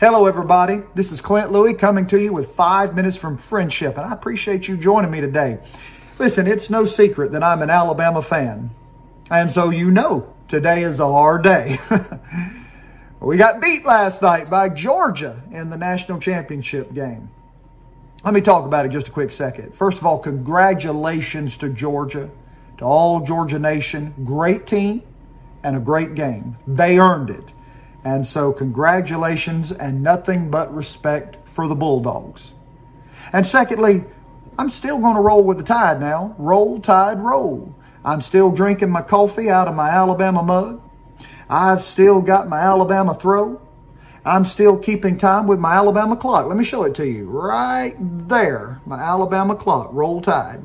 Hello, everybody. This is Clint Louie coming to you with five minutes from friendship, and I appreciate you joining me today. Listen, it's no secret that I'm an Alabama fan, and so you know today is a hard day. we got beat last night by Georgia in the national championship game. Let me talk about it just a quick second. First of all, congratulations to Georgia, to all Georgia Nation. Great team and a great game. They earned it. And so, congratulations and nothing but respect for the Bulldogs. And secondly, I'm still going to roll with the tide now. Roll, tide, roll. I'm still drinking my coffee out of my Alabama mug. I've still got my Alabama throw. I'm still keeping time with my Alabama clock. Let me show it to you. Right there, my Alabama clock. Roll tide.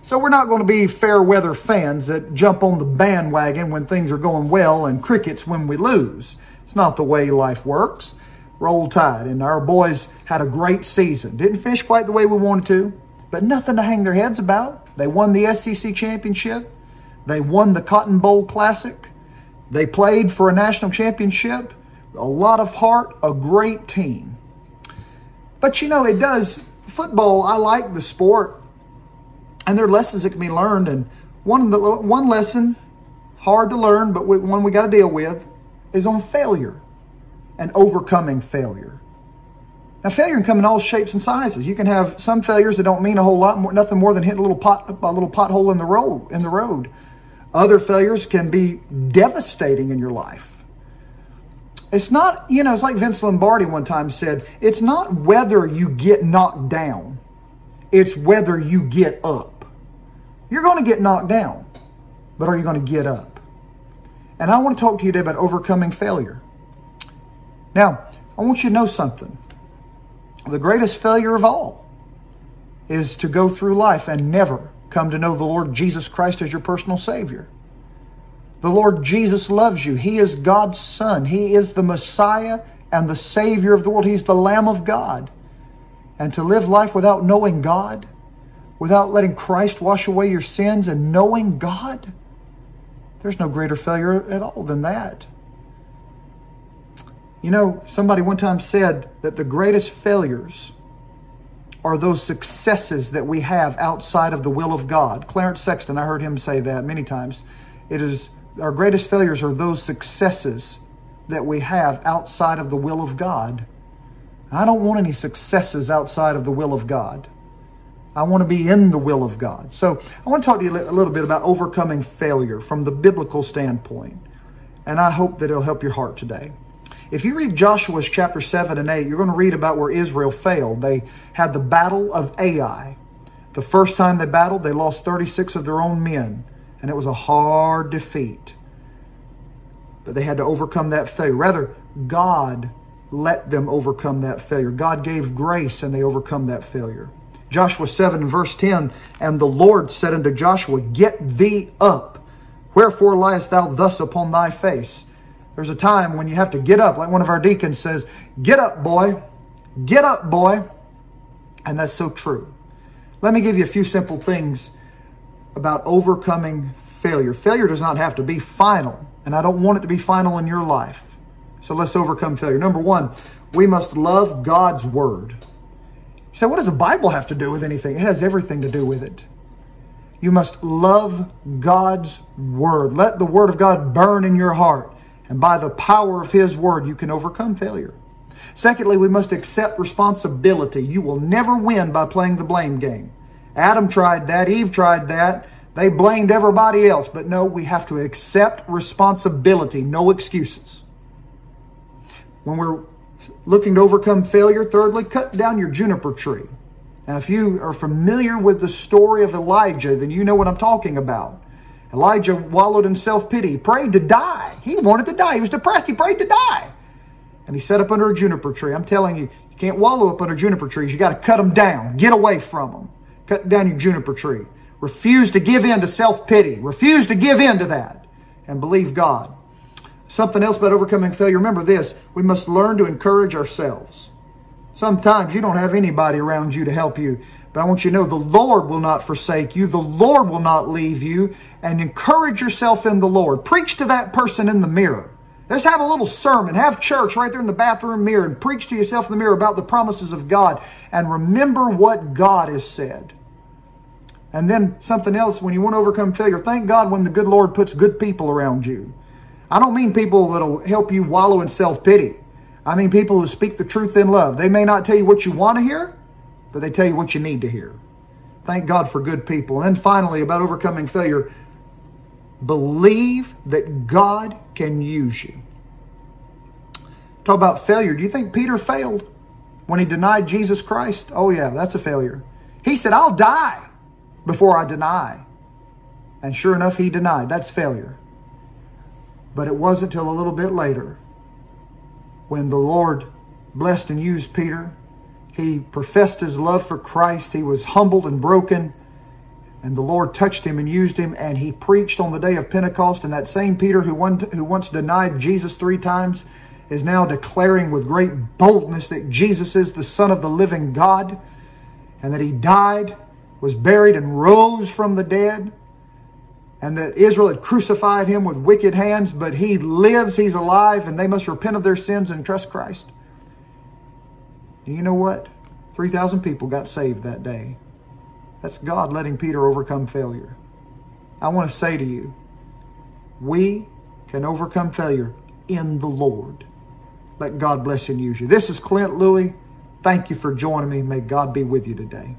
So we're not going to be fair weather fans that jump on the bandwagon when things are going well and crickets when we lose. It's not the way life works. Roll tide. And our boys had a great season. Didn't finish quite the way we wanted to, but nothing to hang their heads about. They won the SEC championship. They won the Cotton Bowl Classic. They played for a national championship. A lot of heart, a great team. But you know, it does, football, I like the sport, and there are lessons that can be learned. And one, the, one lesson, hard to learn, but one we got to deal with, is on failure and overcoming failure. Now, failure can come in all shapes and sizes. You can have some failures that don't mean a whole lot more, nothing more than hitting a little pot, a little pothole in the road. In the road, other failures can be devastating in your life. It's not, you know, it's like Vince Lombardi one time said. It's not whether you get knocked down; it's whether you get up. You're going to get knocked down, but are you going to get up? And I want to talk to you today about overcoming failure. Now, I want you to know something. The greatest failure of all is to go through life and never come to know the Lord Jesus Christ as your personal Savior. The Lord Jesus loves you. He is God's Son. He is the Messiah and the Savior of the world. He's the Lamb of God. And to live life without knowing God, without letting Christ wash away your sins and knowing God, there's no greater failure at all than that. You know, somebody one time said that the greatest failures are those successes that we have outside of the will of God. Clarence Sexton, I heard him say that many times. It is our greatest failures are those successes that we have outside of the will of God. I don't want any successes outside of the will of God. I want to be in the will of God. So I want to talk to you a little bit about overcoming failure from the biblical standpoint. And I hope that it'll help your heart today. If you read Joshua's chapter 7 and 8, you're going to read about where Israel failed. They had the battle of Ai. The first time they battled, they lost 36 of their own men, and it was a hard defeat. But they had to overcome that failure. Rather, God let them overcome that failure. God gave grace and they overcome that failure. Joshua 7 verse 10, And the Lord said unto Joshua, Get thee up. Wherefore liest thou thus upon thy face? There's a time when you have to get up, like one of our deacons says, Get up, boy. Get up, boy. And that's so true. Let me give you a few simple things about overcoming failure. Failure does not have to be final, and I don't want it to be final in your life. So let's overcome failure. Number one, we must love God's word. You say, what does the Bible have to do with anything? It has everything to do with it. You must love God's word. Let the word of God burn in your heart. And by the power of his word, you can overcome failure. Secondly, we must accept responsibility. You will never win by playing the blame game. Adam tried that. Eve tried that. They blamed everybody else. But no, we have to accept responsibility. No excuses. When we're looking to overcome failure, thirdly, cut down your juniper tree. Now, if you are familiar with the story of Elijah, then you know what I'm talking about. Elijah wallowed in self pity, prayed to die. He wanted to die. He was depressed. He prayed to die. And he sat up under a juniper tree. I'm telling you, you can't wallow up under juniper trees. You got to cut them down. Get away from them. Cut down your juniper tree. Refuse to give in to self pity. Refuse to give in to that and believe God. Something else about overcoming failure. Remember this we must learn to encourage ourselves. Sometimes you don't have anybody around you to help you, but I want you to know the Lord will not forsake you, the Lord will not leave you, and encourage yourself in the Lord. Preach to that person in the mirror. Let's have a little sermon, have church right there in the bathroom mirror, and preach to yourself in the mirror about the promises of God, and remember what God has said. And then something else, when you want to overcome failure, thank God when the good Lord puts good people around you. I don't mean people that'll help you wallow in self-pity. I mean people who speak the truth in love. They may not tell you what you want to hear, but they tell you what you need to hear. Thank God for good people. And then finally, about overcoming failure, believe that God can use you. Talk about failure. Do you think Peter failed when he denied Jesus Christ? Oh, yeah, that's a failure. He said, I'll die before I deny. And sure enough, he denied. That's failure. But it wasn't till a little bit later when the Lord blessed and used Peter. He professed his love for Christ. He was humbled and broken. And the Lord touched him and used him. And he preached on the day of Pentecost. And that same Peter who, one, who once denied Jesus three times is now declaring with great boldness that Jesus is the Son of the living God and that he died, was buried, and rose from the dead and that Israel had crucified him with wicked hands, but he lives, he's alive, and they must repent of their sins and trust Christ. And you know what? 3,000 people got saved that day. That's God letting Peter overcome failure. I want to say to you, we can overcome failure in the Lord. Let God bless and use you. This is Clint Louie. Thank you for joining me. May God be with you today.